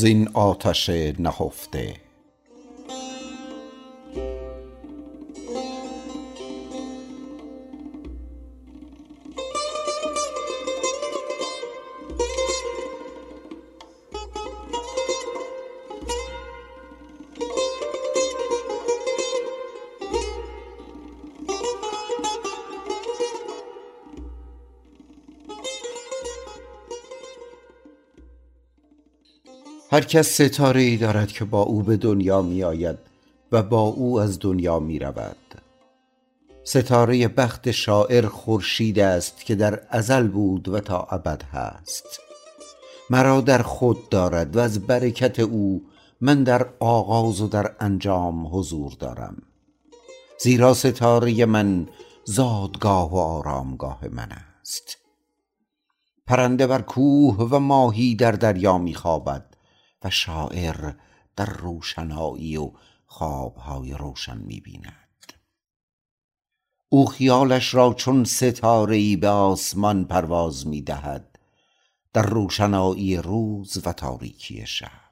زین آتش نهفته. هر کس ستاره ای دارد که با او به دنیا می آید و با او از دنیا می رود ستاره بخت شاعر خورشید است که در ازل بود و تا ابد هست. مرا در خود دارد و از برکت او من در آغاز و در انجام حضور دارم. زیرا ستاره من زادگاه و آرامگاه من است. پرنده بر کوه و ماهی در دریا می خوابد و شاعر در روشنایی و خوابهای روشن می بیند. او خیالش را چون ستاره ای به آسمان پرواز می دهد در روشنایی روز و تاریکی شب.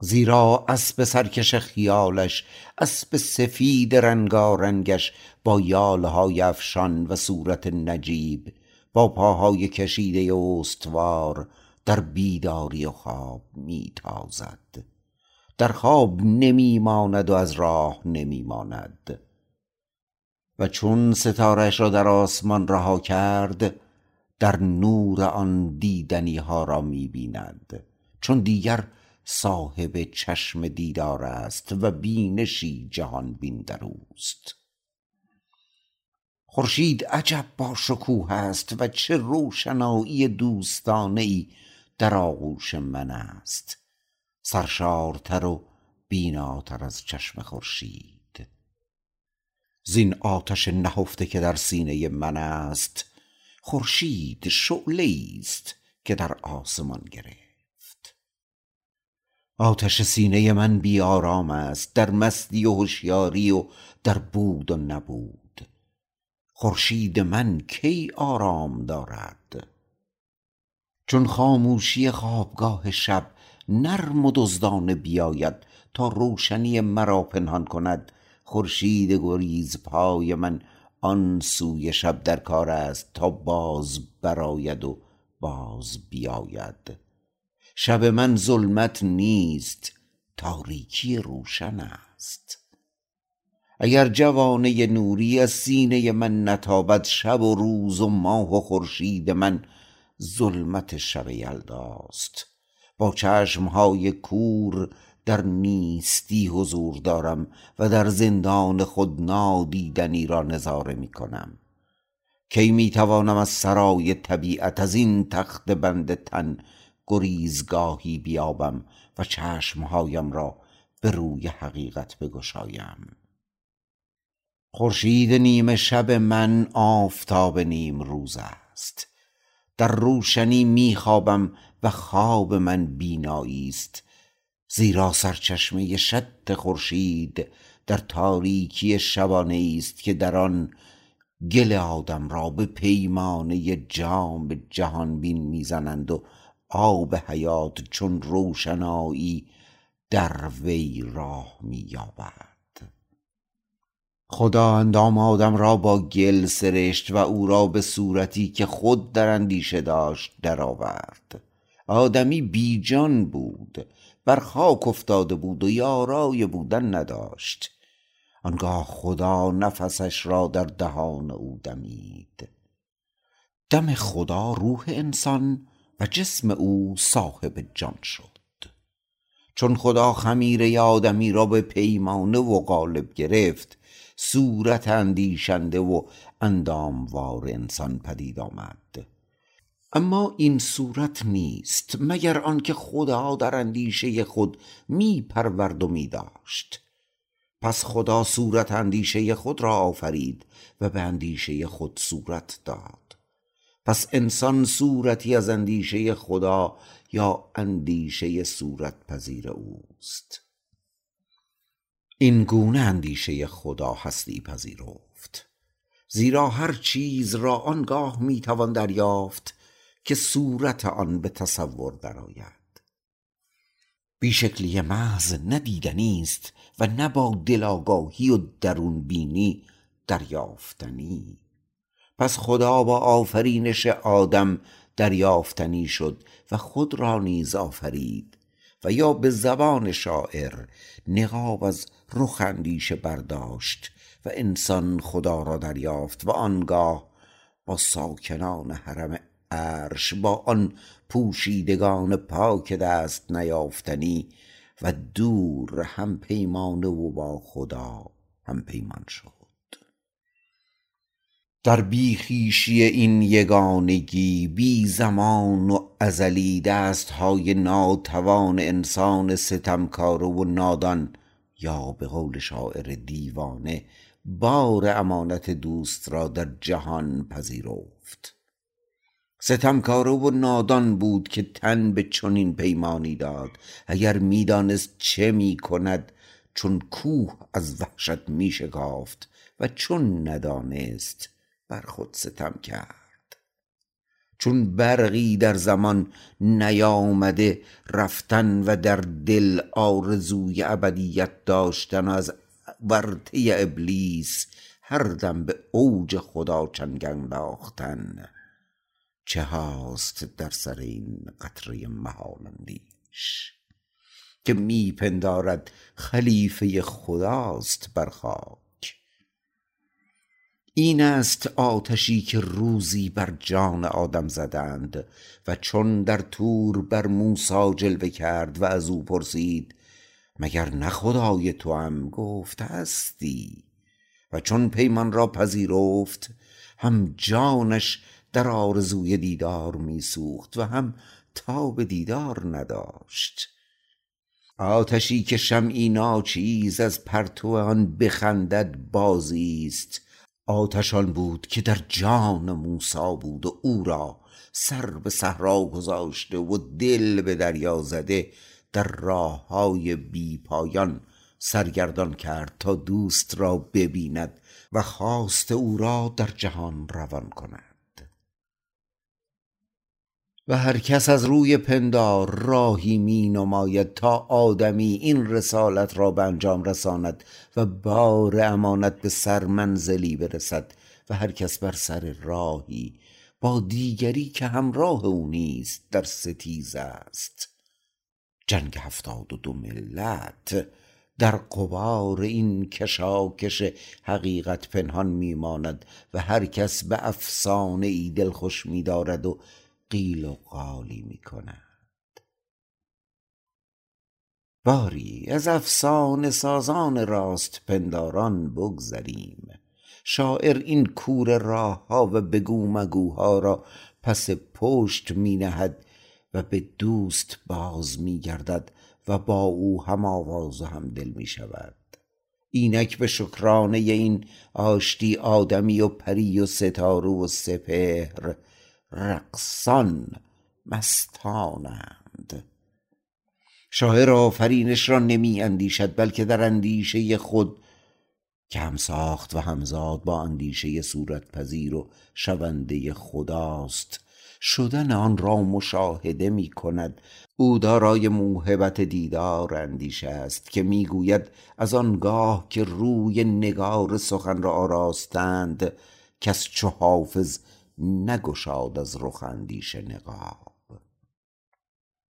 زیرا اسب سرکش خیالش اسب سفید رنگارنگش با یاله های افشان و صورت نجیب با پاهای کشیده استوار در بیداری و خواب می تازد در خواب نمی ماند و از راه نمی ماند و چون ستارهش را در آسمان رها کرد در نور آن دیدنی ها را می بیند چون دیگر صاحب چشم دیدار است و بینشی جهان بین در اوست. خورشید عجب با شکوه است و چه روشنایی دوستانه ای در آغوش من است. سرشارتر و بیناتر از چشم خورشید. زین آتش نهفته که در سینه من است خورشید شعله است که در آسمان گرفت. آتش سینه من بی آرام است در مستی و هوشیاری و در بود و نبود. خورشید من کی آرام دارد؟ چون خاموشی خوابگاه شب نرم و دزدانه بیاید تا روشنی مرا پنهان کند. خورشید گریزپای من آن سوی شب در کار است تا باز برآید و باز بیاید. شب من ظلمت نیست تاریکی روشن است. اگر جوانه نوری از سینه من نتابد شب و روز و ماه و خورشید من ظلمت شب یلداست. با چشمهای کور در نیستی حضور دارم و در زندان خود نادیدنی را نظاره می کنم. کی می توانم از سرای طبیعت از این تخت بند تن گریزگاهی بیابم و چشمهایم را به روی حقیقت بگشایم؟ خورشید نیمه شب من آفتاب نیم روز است. در روشنی می خوابم و خواب من بینایی است. زیرا سرچشمه شد خورشید در تاریکی شبانه است که در آن گل آدم را به پیمانه جام جهان بین می‌زنند و آب حیات چون روشنایی در وی راه می یابد خدا اندام آدم را با گل سرشت و او را به صورتی که خود در اندیشه داشت درآورد. آدمی بی جان بود بر خاک افتاده بود و یارای بودن نداشت. آنگاه خدا نفسش را در دهان او دمید. دم خدا روح انسان و جسم او صاحب جان شد. چون خدا خمیره آدمی را به پیمانه و قالب گرفت صورت اندیشنده و انداموار انسان پدید آمد. اما این صورت نیست مگر آنکه خدا در اندیشه خود می پرورد و می داشت پس خدا صورت اندیشه خود را آفرید و به اندیشه خود صورت داد. پس انسان صورتی از اندیشه خدا یا اندیشه صورت پذیر اوست؟ این گونه اندیشه خدا هستی پذیرفت. زیرا هر چیز را آنگاه می توان دریافت که صورت آن به تصور درآید. بی شکلی محض نه دیدنی است و نه با دل آگاهی و درون بینی دریافتنی. پس خدا با آفرینش آدم دریافتنی شد و خود را نیز آفرید و یا به زبان شاعر نقاب از رخ اندیشه برداشت و انسان خدا را دریافت و آنگاه با ساکنان حرم عرش با آن پوشیدگان پاک دست نیافتنی و دور هم پیمانه و با خدا هم پیمان شد. در بی خویشی این یگانگی بی زمان و ازلی دستهای ناتوان انسان ستمکاره و نادان یا به قول شاعر دیوانه بار امانت دوست را در جهان پذیرفت. ستمکاره و نادان بود که تن به چنین پیمانی داد. اگر می‌دانست چه می‌کند چون کوه از وحشت میشکافت و چون ندانست بر خود ستم کرد. چون برقی در زمان نیامده رفتن و در دل آرزوی ابدیت داشتن از ورطه ابلیس هر دم به اوج خدا چنگ انداختن چه هاست در سر این قطره محال اندیش که می پندارد خلیفه خداست بر خاک این است آتشی که روزی بر جان آدم زدند و چون در طور بر موسی جلوه کرد و از او پرسید مگر نه خدای توام گفت هستی؟ و چون پیمان را پذیرفت هم جانش در آرزوی دیدار میسوخت و هم تاب دیدار نداشت. آتشی که شمعی ناچیز از پرتو آن بخندد بازی است آتش آن بود که در جان موسی بود و او را سر به صحرا گذاشته و دل به دریا زده در راه های بی پایان سرگردان کرد تا دوست را ببیند و خواست او را در جهان روان کند. و هر کس از روی پندار راهی می نماید تا آدمی این رسالت را به انجام رساند و بار امانت به سر منزلی برسد و هر کس بر سر راهی با دیگری که همراه او نیست در ستیز است. جنگ هفتاد و دو ملت در قبار این کشاکش حقیقت پنهان میماند و هر کس به افسانه ای دلخوش میدارد و قیل و قالی می کند باری از افسانه سازان راست پنداران بگذریم. شاعر این کوره راه ها و بگو مگوها را پس پشت می نهد و به دوست باز می گردد و با او هم آواز و هم دل می شود اینک به شکرانه این آشتی آدمی و پری و ستاره و سپهر رقصان مستانند. شاعر آفرینش را نمی اندیشد بلکه در اندیشه خود که هم ساخت و همزاد با اندیشه صورت پذیر و شونده خداست. شدن آن را مشاهده می کند. او دارای موهبت دیدار اندیشه است که می‌گوید از آنگاه که روی نگار سخن را آراستند کس چو حافظ نگشاد از رخ اندیشه نقاب.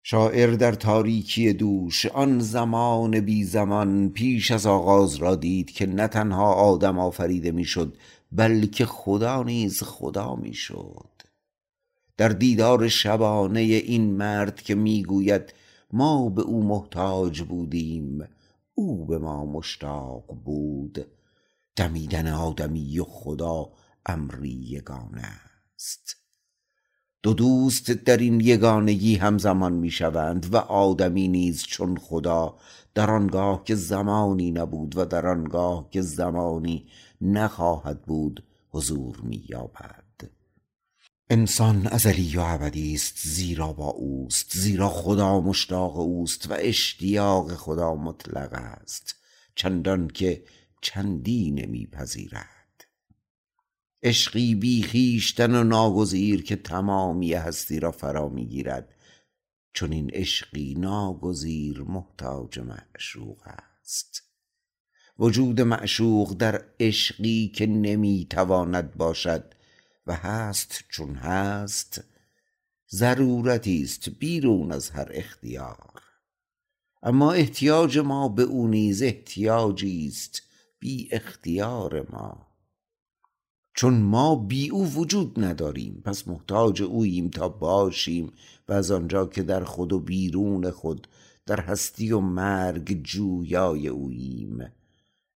شاعر در تاریکی دوش آن زمان بی زمان پیش از آغاز را دید که نه تنها آدم آفریده می‌شد بلکه خدا نیز خدا می‌شد. در دیدار شبانه این مرد که می‌گوید ما به او محتاج بودیم او به ما مشتاق بود. دمیدن آدمی و خدا امری یگانه است. دو دوست در این یگانگی همزمان می شوند و آدمی نیز چون خدا در آنگاه که زمانی نبود و در آنگاه که زمانی نخواهد بود حضور می یابد انسان ازلی و ابدی است زیرا با اوست زیرا خدا مشتاق اوست و اشتیاق خدا مطلق است. چندان که چندی نمی پذیرد عشقی بی خویشتن و ناگزیر که تمامی هستی را فرا می گیرد. چون این عشقی ناگزیر محتاج معشوق است. وجود معشوق در عشقی که نمی تواند باشد و هست چون هست ضرورتی است بیرون از هر اختیار. اما احتیاج ما به او نیز احتیاجی است بی اختیار ما. چون ما بی او وجود نداریم. پس محتاج اوییم تا باشیم و از آنجا که در خود و بیرون خود در هستی و مرگ جویای اوییم.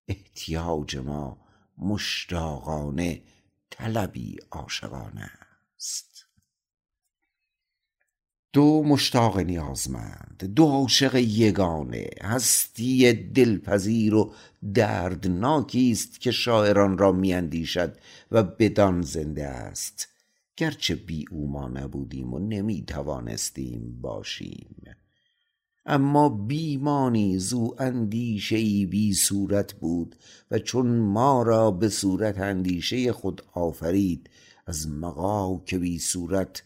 احتیاج ما مشتاقانه طلبی عاشقانه است دو مشتاق نیازمند دو عاشق یگانه. هستی دلپذیر و دردناکی است که شاعران را میاندیشد و بدان زنده است. گرچه بی او ما نبودیم و نمی توانستیم باشیم. اما بی ما نیز او اندیشه ای بی صورت بود و چون ما را به صورت اندیشه خود آفرید از مغاک بی صورت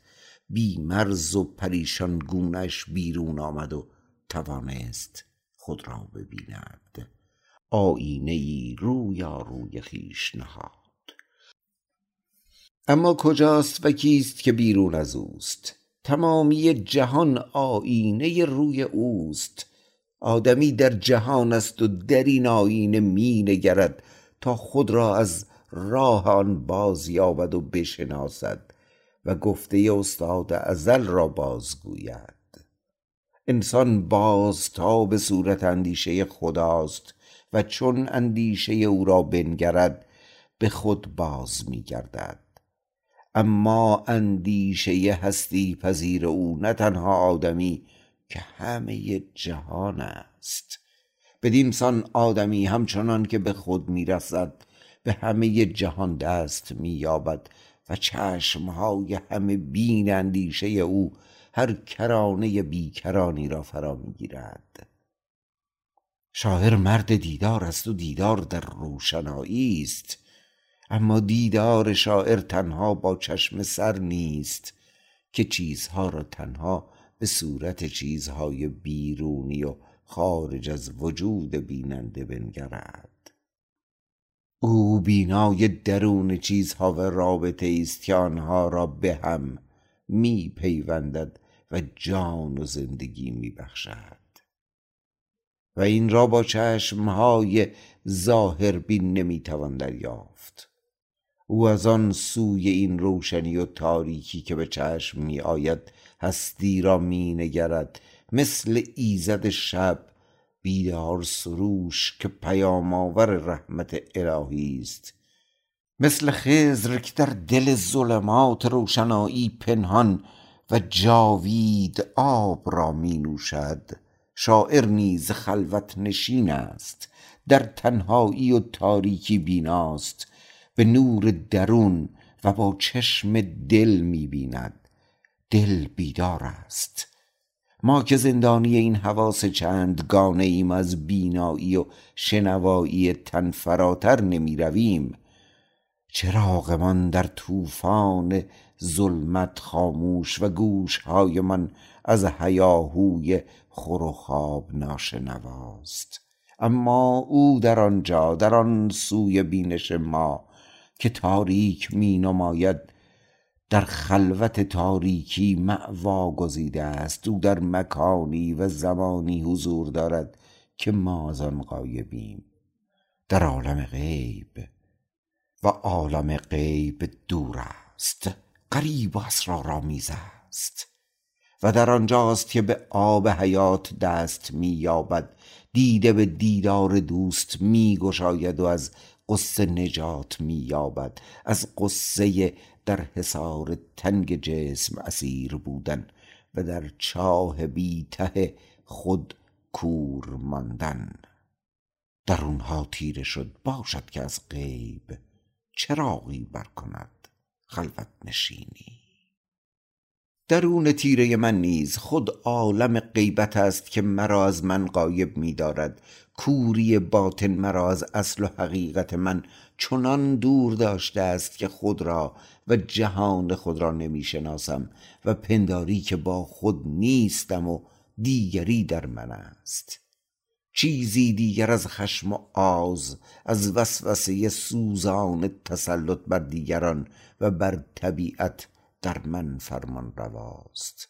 بی مرز و پریشان گونش بیرون آمد و توانست خود را ببیند. آینه ای روی خویش نهاد. اما کجاست و کیست که بیرون از اوست؟ تمامی جهان آیینه روی اوست. آدمی در جهان است و در این آیینه می نگرد تا خود را از راه آن باز یابد و بشناسد. و گفته استاد ازل را بازگوید انسان باز تا به صورت اندیشه خداست و چون اندیشه او را بنگرد به خود باز می گردد اما اندیشه هستی پذیر او نه تنها آدمی که همه جهان است. بدین سان آدمی همچنان که به خود می‌رسد به همه جهان دست مییابد. و چشمهای همه بین اندیشه او هر کرانه بیکرانی را فرا می‌گیرد. شاعر مرد دیدار است و دیدار در روشنایی است اما دیدار شاعر تنها با چشم سر نیست که چیزها را تنها به صورت چیزهای بیرونی و خارج از وجود بیننده بنگرد. او بینای درون چیزها و رابطه است که آنها را به هم می پیوندد و جان و زندگی می بخشد و این را با چشمهای ظاهر بین نمی توان دریافت. او از آن سوی این روشنی و تاریکی که به چشم می آید هستی را می نگرد مثل ایزد شب بیدار سروش که پیام آور رحمت الهی است. مثل خضر که در دل ظلمات روشنایی پنهان و جاوید آب را می نوشد شاعر نیز خلوت نشین است. در تنهایی و تاریکی بیناست. به نور درون و با چشم دل می بیند دل بیدار است. ما که زندانی این حواس چند گانه ایم از بینایی و شنوایی تن فراتر نمی رویم. چراغمان در طوفان ظلمت خاموش و گوشهایمان از هیاهوی خور و خواب ناشنواست. اما او در آنجا در آن سوی بینش ما که تاریک می نماید در خلوت تاریکی معوا گزیده است. او در مکانی و زمانی حضور دارد که ما از آن غایبیم. در عالم غیب و عالم غیب دور است. قریب و اسرارآمیز است. و در آنجاست که به آب حیات دست می یابد دیده به دیدار دوست می گشاید و از قصه نجات می یابد از قصه در حصار تنگ جسم اسیر بودن و در چاه بی ته خود کور ماندن. درونها تیره شد باشد که از غیب چراغی بر کند خلوت نشینی. درون تیره من نیز خود عالم غیبت است که مرا از من غایب می دارد کوری باطن مرا از اصل و حقیقت من چنان دور داشته است که خود را و جهان خود را نمی شناسم و پنداری که با خود نیستم و دیگری در من است. چیزی دیگر از خشم و آز از وسوسه سوزان تسلط بر دیگران و بر طبیعت در من فرمان رواست.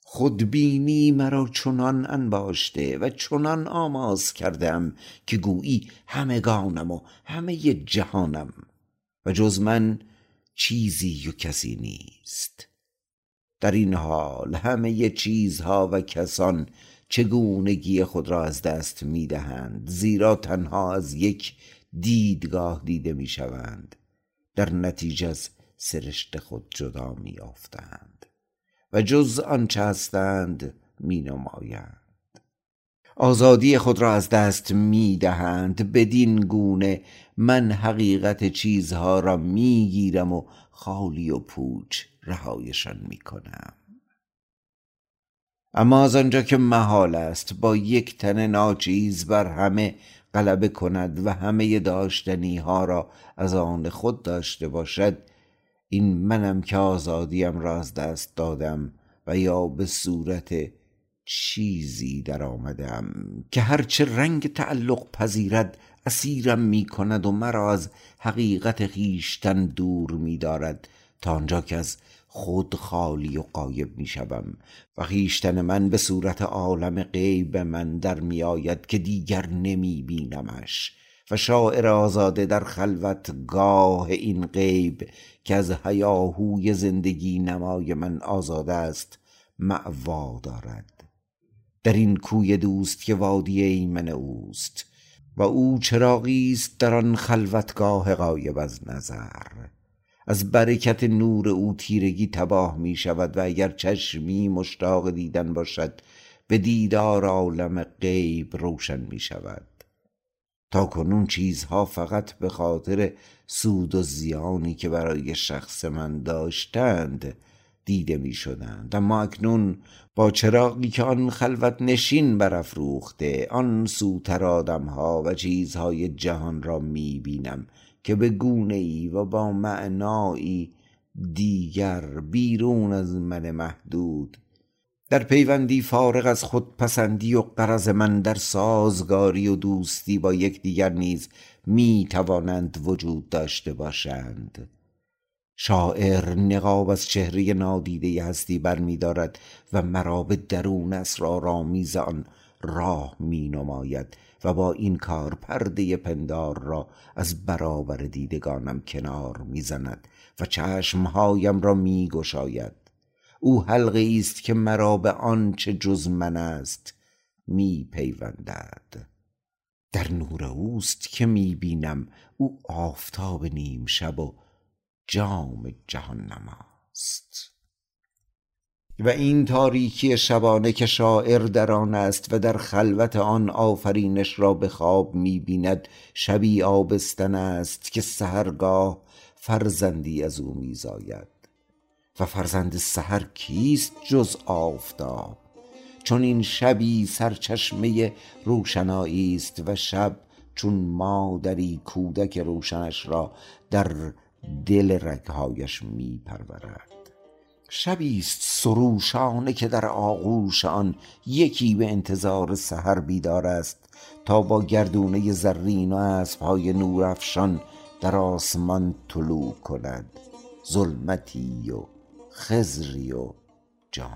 خودبینی مرا چنان انباشته و چنان آماز کردم که گویی همگانم و همه جهانم. و جز من چیزی و کسی نیست. در این حال همه چیزها و کسان چگونگی خود را از دست می دهند زیرا تنها از یک دیدگاه دیده می شوند در نتیجه از سرشت خود جدا می آفتند و جز آنچه هستند می نمایند آزادی خود را از دست می دهند بدین گونه من حقیقت چیزها را می گیرم و خالی و پوچ رهایشان می کنم اما از آنجا که محال است با یک تن ناچیز بر همه غلبه کند و همه داشتنی ها را از آن خود داشته باشد این منم که آزادیم را از دست دادم و یا به صورت چیزی در آمدم که هرچه رنگ تعلق پذیرد اسیرم می کند و مرا از حقیقت خیشتن دور می دارد تا آنجا که از خود خالی و قایب می شوم و خیشتن من به صورت عالم غیب من در می آید که دیگر نمی بینمش و شاعر آزاده در خلوتگاه این غیب که از هیاهوی زندگی نمای من آزاده است معوا دارد. در این کوی دوست که وادی ایمن اوست و او چراغی است در آن خلوتگاه غایب از نظر. از برکت نور او تیرگی تباه می شود و اگر چشمی مشتاق دیدن باشد به دیدار عالم غیب روشن می شود. تا کنون چیزها فقط به خاطر سود و زیانی که برای شخص من داشتند دیده می شدند اما اکنون با چراغی که آن خلوت نشین برافروخته آن سوتر آدم ها و چیزهای جهان را می بینم که به گونه ای و با معنایی دیگر بیرون از من محدود. در پیوندی فارغ از خودپسندی و غرض من در سازگاری و دوستی با یکدیگر نیز می توانند وجود داشته باشند. شاعر نقاب از چهره نادیده هستی می دارد و مرا به درون اسرارآمیز آن راه می نماید و با این کار پرده پندار را از برابر دیدگانم کنار می‌زند و چشمهایم را می گشاید. او حلقه است که مرا به آنچه جز من است می پیوندد. در نور اوست که می بینم او آفتاب نیم شب و جام جهان نماست و این تاریکی شبانه که شاعر در آن است و در خلوت آن آفرینش را به خواب می بیند شبی آبستن است که سهرگاه فرزندی از او می زاید و فرزند سحر کیست جز آفتاب؟ چون این شبی سرچشمه روشنایی است و شب چون مادری کودک روشنش را در دل رگهایش می پرورد شبی است سروشانه که در آغوش آن یکی به انتظار سحر بیدار است تا با گردونه زرین و اسبهای نورافشان در آسمان طلوع کند. ظلمتی و خضری و جان